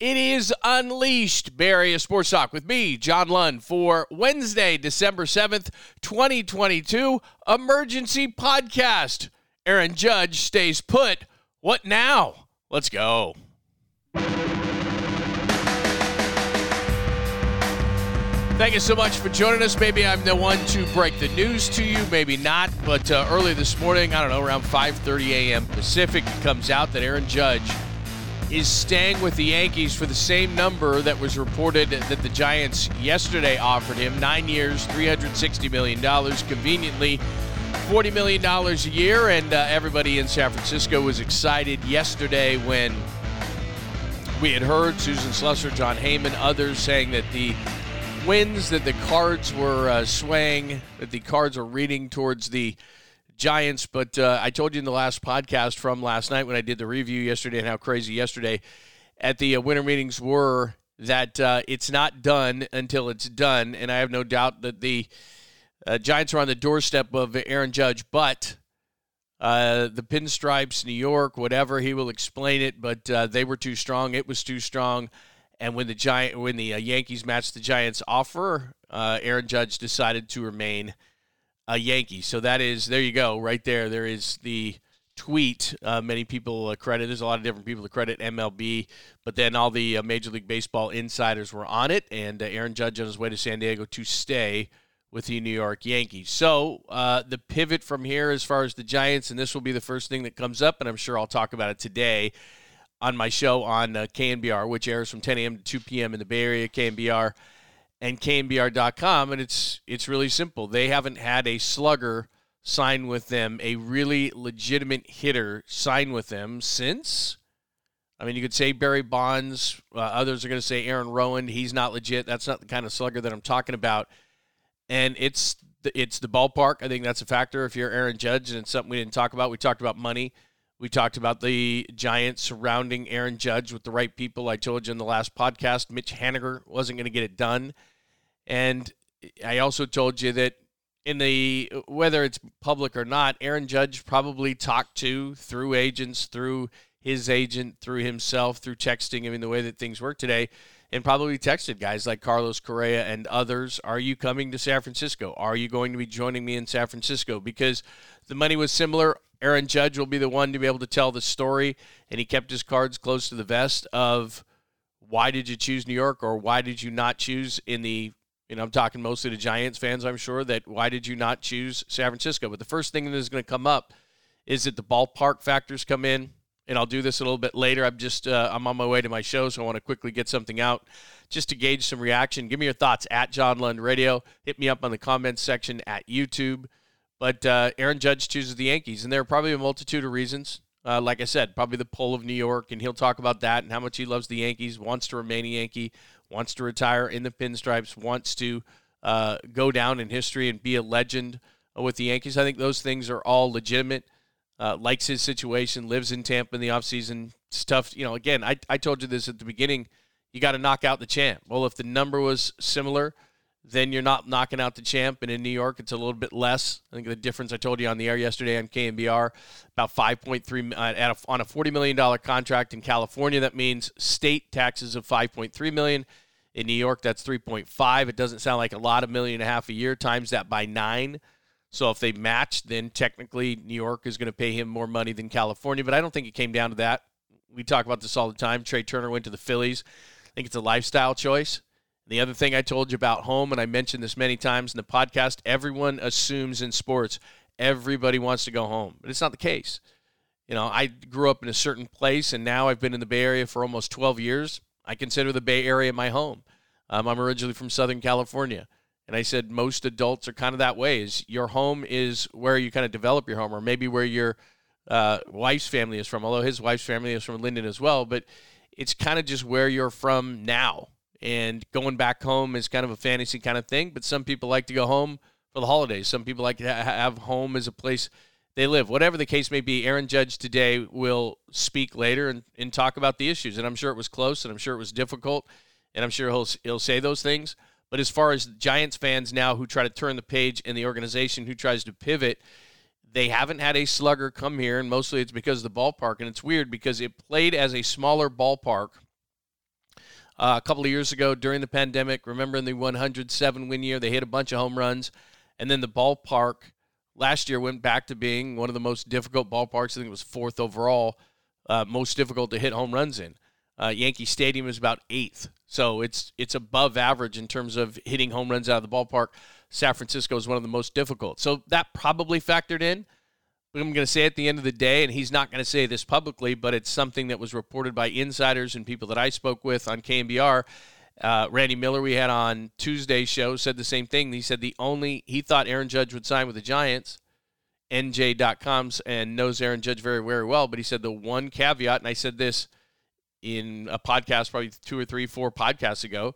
It is Unleashed Area Sports Talk with me, John Lund, for Wednesday, December 7th, 2022, emergency podcast. Aaron Judge stays put. What now? Let's go. Thank you so much for joining us. Maybe I'm the one to break the news to you, maybe not. But uh, early this morning, I don't know, around 5:30 a.m. Pacific, it comes out that Aaron Judge is staying with the Yankees for the same number that was reported that the Giants yesterday offered him nine years, $360 million, conveniently $40 million a year. And uh, everybody in San Francisco was excited yesterday when we had heard Susan Slusser, Jon Heyman, others saying that the winds that the cards were uh, swaying, that the cards were reading towards the Giants. But uh, I told you in the last podcast from last night when I did the review yesterday and how crazy yesterday at the uh, winter meetings were that uh, it's not done until it's done. And I have no doubt that the uh, Giants are on the doorstep of Aaron Judge, but. Uh, the pinstripes, New York, whatever he will explain it, but uh, they were too strong. It was too strong, and when the giant, when the Yankees matched the Giants' offer, Aaron Judge decided to remain a Yankee. So that is there you go right there. There is the tweet. Uh, many people uh, credit. There's a lot of different people to credit MLB, but then all the uh, Major League Baseball insiders were on it, and uh, Aaron Judge on his way to San Diego to stay with the New York Yankees. So uh, the pivot from here, as far as the Giants, and this will be the first thing that comes up, and I'm sure I'll talk about it today on my show on uh, KNBR, which airs from 10 a.m. to 2 p.m. in the Bay Area. KNBR and KNBR.com, and it's it's really simple. They haven't had a slugger sign with them, a really legitimate hitter sign with them since. I mean, you could say Barry Bonds. Uh, others are going to say Aaron Rowand. He's not legit. That's not the kind of slugger that I'm talking about. And it's the, it's the ballpark. I think that's a factor. If you're Aaron Judge, and it's something we didn't talk about. We talked about money. We talked about the Giants surrounding Aaron Judge with the right people. I told you in the last podcast, Mitch Haniger wasn't going to get it done. And I also told you that in the whether it's public or not, Aaron Judge probably talked to through agents, through his agent, through himself, through texting. I mean, the way that things work today, and probably texted guys like Carlos Correa and others. Are you coming to San Francisco? Are you going to be joining me in San Francisco? Because the money was similar. Aaron Judge will be the one to be able to tell the story, and he kept his cards close to the vest of why did you choose New York or why did you not choose in the you know, I'm talking mostly to Giants fans, I'm sure, that why did you not choose San Francisco? But the first thing that is going to come up is that the ballpark factors come in. And I'll do this a little bit later. I'm just uh, I'm on my way to my show, so I want to quickly get something out just to gauge some reaction. Give me your thoughts at John Lund Radio. Hit me up on the comments section at YouTube. But uh, Aaron Judge chooses the Yankees, and there are probably a multitude of reasons. Uh, like I said, probably the pull of New York, and he'll talk about that and how much he loves the Yankees, wants to remain a Yankee, wants to retire in the pinstripes, wants to uh, go down in history and be a legend with the Yankees. I think those things are all legitimate. Uh, likes his situation, lives in Tampa in the offseason. Stuff, you know, again, I, I told you this at the beginning. You got to knock out the champ. Well, if the number was similar, then you're not knocking out the champ. And in New York, it's a little bit less. I think the difference I told you on the air yesterday on KNBR about 5.3 uh, on a 40 million dollar contract in California. That means state taxes of 5.3 million. In New York, that's 3.5. It doesn't sound like a lot of million and a half a year. Times that by nine. So if they match, then technically New York is going to pay him more money than California. But I don't think it came down to that. We talk about this all the time. Trea Turner went to the Phillies. I think it's a lifestyle choice. The other thing I told you about home, and I mentioned this many times in the podcast, everyone assumes in sports everybody wants to go home, but it's not the case. You know, I grew up in a certain place, and now I've been in the Bay Area for almost 12 years. I consider the Bay Area my home. Um, I'm originally from Southern California. And I said most adults are kind of that way. Is your home is where you kind of develop your home, or maybe where your uh, wife's family is from. Although his wife's family is from Linden as well, but it's kind of just where you're from now. And going back home is kind of a fantasy kind of thing. But some people like to go home for the holidays. Some people like to have home as a place they live. Whatever the case may be, Aaron Judge today will speak later and, and talk about the issues. And I'm sure it was close and I'm sure it was difficult. And I'm sure he'll, he'll say those things. But as far as Giants fans now who try to turn the page in the organization who tries to pivot, they haven't had a slugger come here, and mostly it's because of the ballpark. And it's weird because it played as a smaller ballpark Uh, a couple of years ago during the pandemic, remember in the 107 win year, they hit a bunch of home runs. And then the ballpark last year went back to being one of the most difficult ballparks. I think it was fourth overall, uh, most difficult to hit home runs in. Uh, Yankee Stadium is about eighth, so it's it's above average in terms of hitting home runs out of the ballpark. San Francisco is one of the most difficult, so that probably factored in. But I'm going to say at the end of the day, and he's not going to say this publicly, but it's something that was reported by insiders and people that I spoke with on KNBR. Uh, Randy Miller, we had on Tuesday's show, said the same thing. He said the only he thought Aaron Judge would sign with the Giants. NJ.coms and knows Aaron Judge very, very well. But he said the one caveat, and I said this in a podcast probably two or three, four podcasts ago,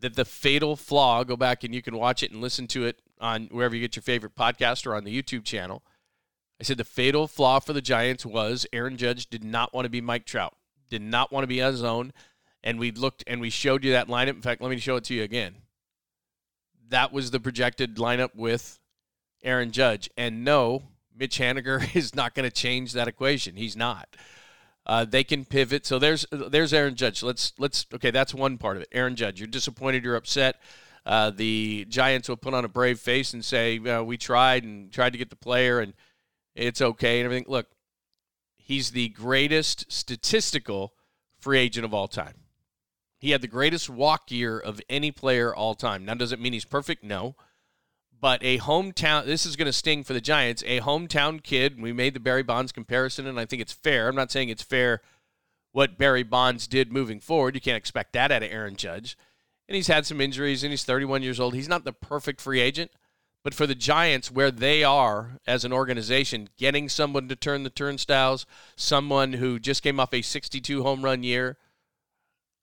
that the fatal flaw, go back and you can watch it and listen to it on wherever you get your favorite podcast or on the YouTube channel. I said the fatal flaw for the Giants was Aaron Judge did not want to be Mike Trout, did not want to be on his own. And we looked and we showed you that lineup. In fact, let me show it to you again. That was the projected lineup with Aaron Judge. And no, Mitch Haniger is not going to change that equation. He's not. Uh, they can pivot. So there's there's Aaron Judge. Let's let's okay. That's one part of it. Aaron Judge, you're disappointed. You're upset. Uh, the Giants will put on a brave face and say uh, we tried and tried to get the player and it's okay and everything. Look, he's the greatest statistical free agent of all time. He had the greatest walk year of any player all time. Now, does it mean he's perfect? No but a hometown this is going to sting for the giants a hometown kid we made the barry bonds comparison and i think it's fair i'm not saying it's fair what barry bonds did moving forward you can't expect that out of aaron judge and he's had some injuries and he's 31 years old he's not the perfect free agent but for the giants where they are as an organization getting someone to turn the turnstiles someone who just came off a 62 home run year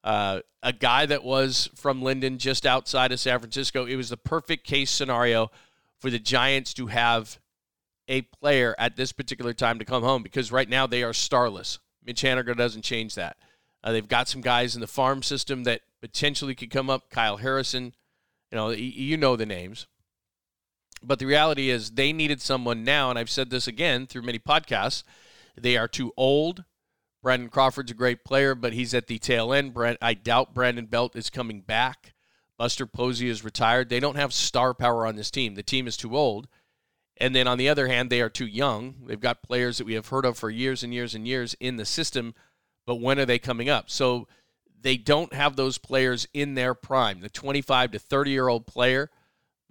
uh, a guy that was from Linden, just outside of San Francisco. It was the perfect case scenario for the Giants to have a player at this particular time to come home because right now they are starless. Mitch Haniger doesn't change that. Uh, they've got some guys in the farm system that potentially could come up. Kyle Harrison, you know, you know the names. But the reality is they needed someone now, and I've said this again through many podcasts. They are too old. Brandon Crawford's a great player, but he's at the tail end. Brent, I doubt Brandon Belt is coming back. Buster Posey is retired. They don't have star power on this team. The team is too old. And then on the other hand, they are too young. They've got players that we have heard of for years and years and years in the system, but when are they coming up? So they don't have those players in their prime. The 25 to 30 year old player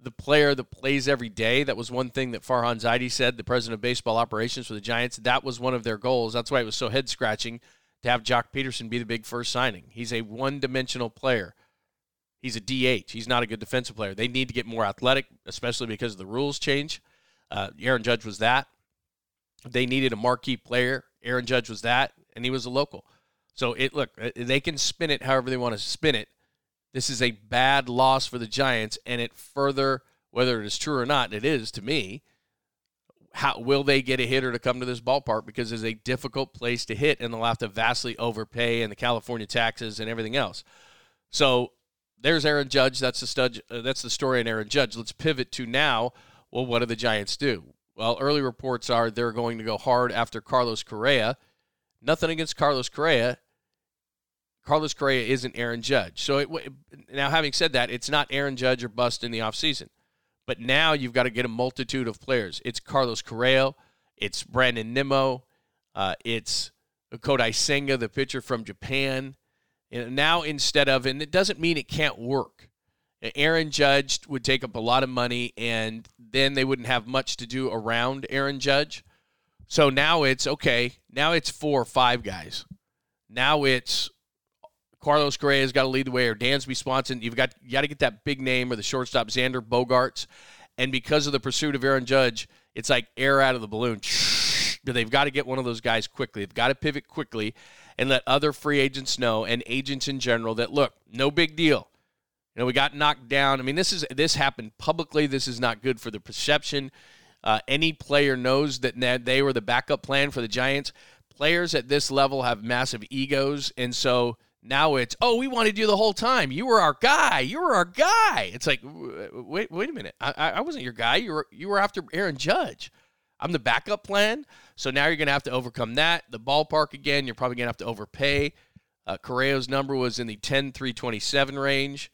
the player that plays every day. That was one thing that Farhan Zaidi said, the president of baseball operations for the Giants. That was one of their goals. That's why it was so head scratching to have Joc Pederson be the big first signing. He's a one dimensional player. He's a DH. He's not a good defensive player. They need to get more athletic, especially because of the rules change. Uh, Aaron Judge was that. They needed a marquee player. Aaron Judge was that, and he was a local. So it look they can spin it however they want to spin it. This is a bad loss for the Giants, and it further, whether it is true or not, it is to me. How will they get a hitter to come to this ballpark because it's a difficult place to hit, and they'll have to vastly overpay and the California taxes and everything else. So there's Aaron Judge. That's the stud, uh, That's the story on Aaron Judge. Let's pivot to now. Well, what do the Giants do? Well, early reports are they're going to go hard after Carlos Correa. Nothing against Carlos Correa. Carlos Correa isn't Aaron Judge. So it, now, having said that, it's not Aaron Judge or bust in the offseason. But now you've got to get a multitude of players. It's Carlos Correa, it's Brandon Nimmo, uh, it's Kodai Senga, the pitcher from Japan. And now instead of, and it doesn't mean it can't work. Aaron Judge would take up a lot of money, and then they wouldn't have much to do around Aaron Judge. So now it's okay. Now it's four or five guys. Now it's Carlos Correa's got to lead the way, or Dansby Swanson. You've got you got to get that big name or the shortstop Xander Bogaerts. and because of the pursuit of Aaron Judge, it's like air out of the balloon. They've got to get one of those guys quickly. They've got to pivot quickly and let other free agents know and agents in general that look, no big deal. You know, we got knocked down. I mean, this is this happened publicly. This is not good for the perception. Uh, any player knows that they were the backup plan for the Giants. Players at this level have massive egos, and so now it's, oh, we wanted you the whole time. You were our guy. You were our guy. It's like, wait, wait a minute. I, I wasn't your guy. You were, you were after Aaron Judge. I'm the backup plan. So now you're going to have to overcome that. The ballpark again, you're probably going to have to overpay. Uh, Correa's number was in the 10 327 range.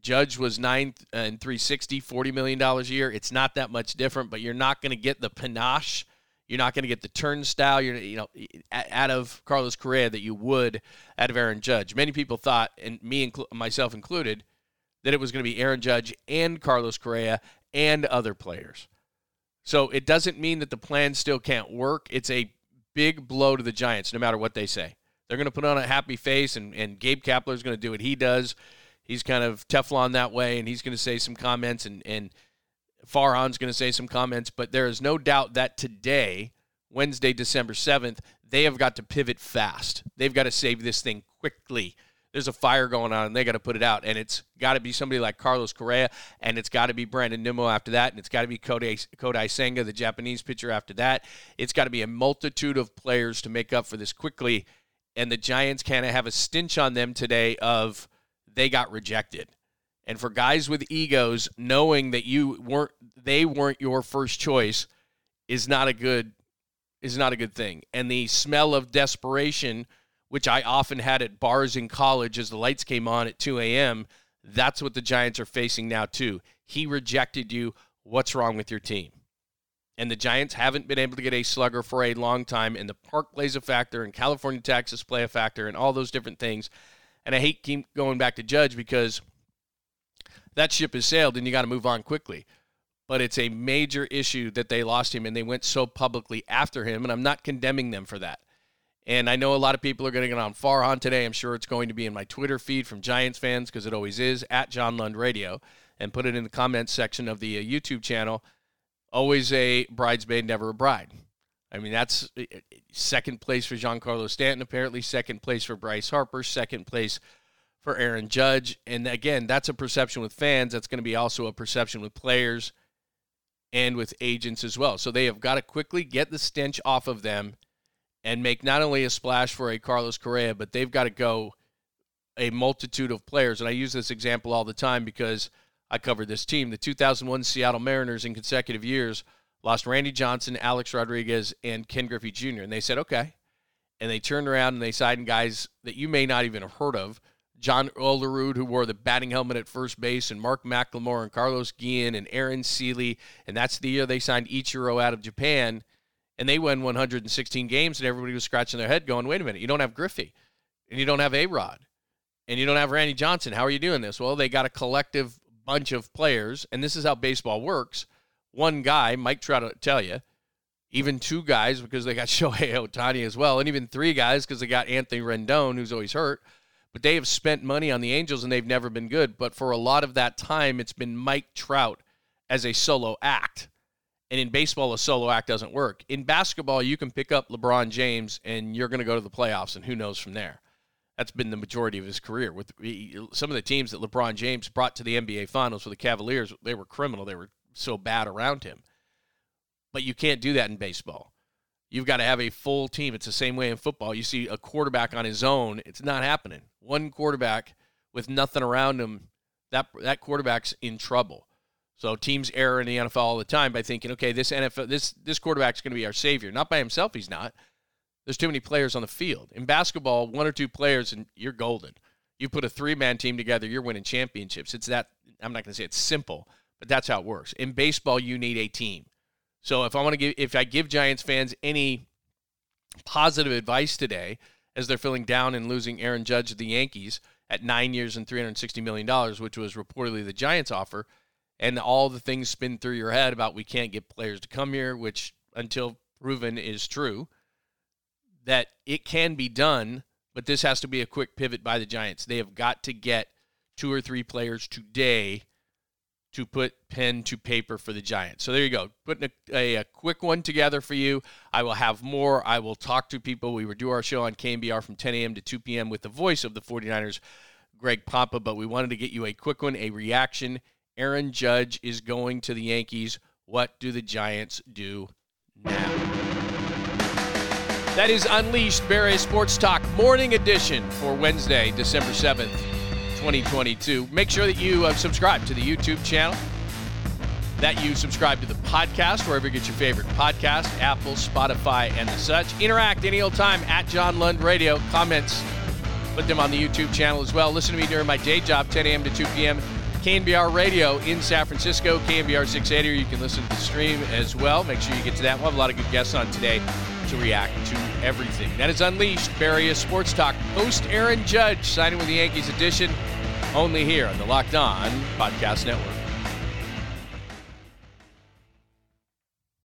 Judge was ninth and 360, $40 million a year. It's not that much different, but you're not going to get the panache. You're not going to get the turnstile, you're, you know, out of Carlos Correa that you would out of Aaron Judge. Many people thought, and me, myself included, that it was going to be Aaron Judge and Carlos Correa and other players. So it doesn't mean that the plan still can't work. It's a big blow to the Giants, no matter what they say. They're going to put on a happy face, and, and Gabe Kapler is going to do what he does he's kind of Teflon that way, and he's going to say some comments, and and Farhan's going to say some comments. But there is no doubt that today, Wednesday, December seventh, they have got to pivot fast. They've got to save this thing quickly. There's a fire going on, and they got to put it out. And it's got to be somebody like Carlos Correa, and it's got to be Brandon Nimmo after that, and it's got to be Kodai, Kodai Senga, the Japanese pitcher, after that. It's got to be a multitude of players to make up for this quickly. And the Giants kind of have a stench on them today of they got rejected. And for guys with egos, knowing that you weren't they weren't your first choice is not a good is not a good thing. And the smell of desperation, which I often had at bars in college as the lights came on at 2 a.m., that's what the Giants are facing now too. He rejected you. What's wrong with your team? And the Giants haven't been able to get a slugger for a long time, and the park plays a factor, and California taxes play a factor, and all those different things. And I hate keep going back to Judge because that ship has sailed and you got to move on quickly. But it's a major issue that they lost him and they went so publicly after him. And I'm not condemning them for that. And I know a lot of people are going to get on Farhan today. I'm sure it's going to be in my Twitter feed from Giants fans because it always is at John Lund Radio and put it in the comments section of the uh, YouTube channel. Always a bridesmaid, never a bride. I mean, that's uh, uh, second place for Giancarlo Stanton, apparently, second place for Bryce Harper, second place for Aaron Judge. And again, that's a perception with fans. That's going to be also a perception with players and with agents as well. So they have got to quickly get the stench off of them and make not only a splash for a Carlos Correa, but they've got to go a multitude of players. And I use this example all the time because I covered this team. The 2001 Seattle Mariners in consecutive years lost Randy Johnson, Alex Rodriguez, and Ken Griffey Jr. And they said, okay. And they turned around and they signed guys that you may not even have heard of. John Olerud, who wore the batting helmet at first base, and Mark McLemore and Carlos Guillen and Aaron Sele. And that's the year they signed Ichiro out of Japan. And they won 116 games, and everybody was scratching their head going, wait a minute, you don't have Griffey, and you don't have A Rod, and you don't have Randy Johnson. How are you doing this? Well, they got a collective bunch of players, and this is how baseball works one guy, Mike Trout to tell you, even two guys because they got Shohei Ohtani as well, and even three guys because they got Anthony Rendon, who's always hurt. But they have spent money on the Angels and they've never been good. But for a lot of that time, it's been Mike Trout as a solo act. And in baseball, a solo act doesn't work. In basketball, you can pick up LeBron James and you're going to go to the playoffs, and who knows from there. That's been the majority of his career. With some of the teams that LeBron James brought to the NBA Finals for the Cavaliers, they were criminal. They were so bad around him. But you can't do that in baseball. You've got to have a full team. It's the same way in football. You see a quarterback on his own, it's not happening. One quarterback with nothing around him, that that quarterback's in trouble. So teams err in the NFL all the time by thinking, okay, this NFL this this quarterback's going to be our savior. Not by himself, he's not. There's too many players on the field. In basketball, one or two players and you're golden. You put a three-man team together, you're winning championships. It's that I'm not going to say it's simple, but that's how it works. In baseball, you need a team. So if I want to give, if I give Giants fans any positive advice today, as they're feeling down and losing Aaron Judge to the Yankees at nine years and $360 million, which was reportedly the Giants' offer, and all the things spin through your head about we can't get players to come here, which until proven is true, that it can be done, but this has to be a quick pivot by the Giants. They have got to get two or three players today to put pen to paper for the Giants. So there you go. Putting a, a, a, quick one together for you. I will have more. I will talk to people. We will do our show on KNBR from 10 a.m. to 2 p.m. with the voice of the 49ers, Greg Papa. But we wanted to get you a quick one, a reaction. Aaron Judge is going to the Yankees. What do the Giants do now? That is Unleashed Bay Area Sports Talk Morning Edition for Wednesday, December 7th. 2022. Make sure that you uh, subscribe to the YouTube channel, that you subscribe to the podcast, wherever you get your favorite podcast, Apple, Spotify, and the such. Interact any old time at John Lund Radio. Comments Put them on the YouTube channel as well. Listen to me during my day job, 10 a.m. to 2 p.m. KNBR Radio in San Francisco, KNBR 680, or you can listen to the stream as well. Make sure you get to that. We'll have a lot of good guests on today to react to everything. That is Unleashed, Bay Area Sports Talk. Host Aaron Judge signing with the Yankees edition only here on the Locked On Podcast Network.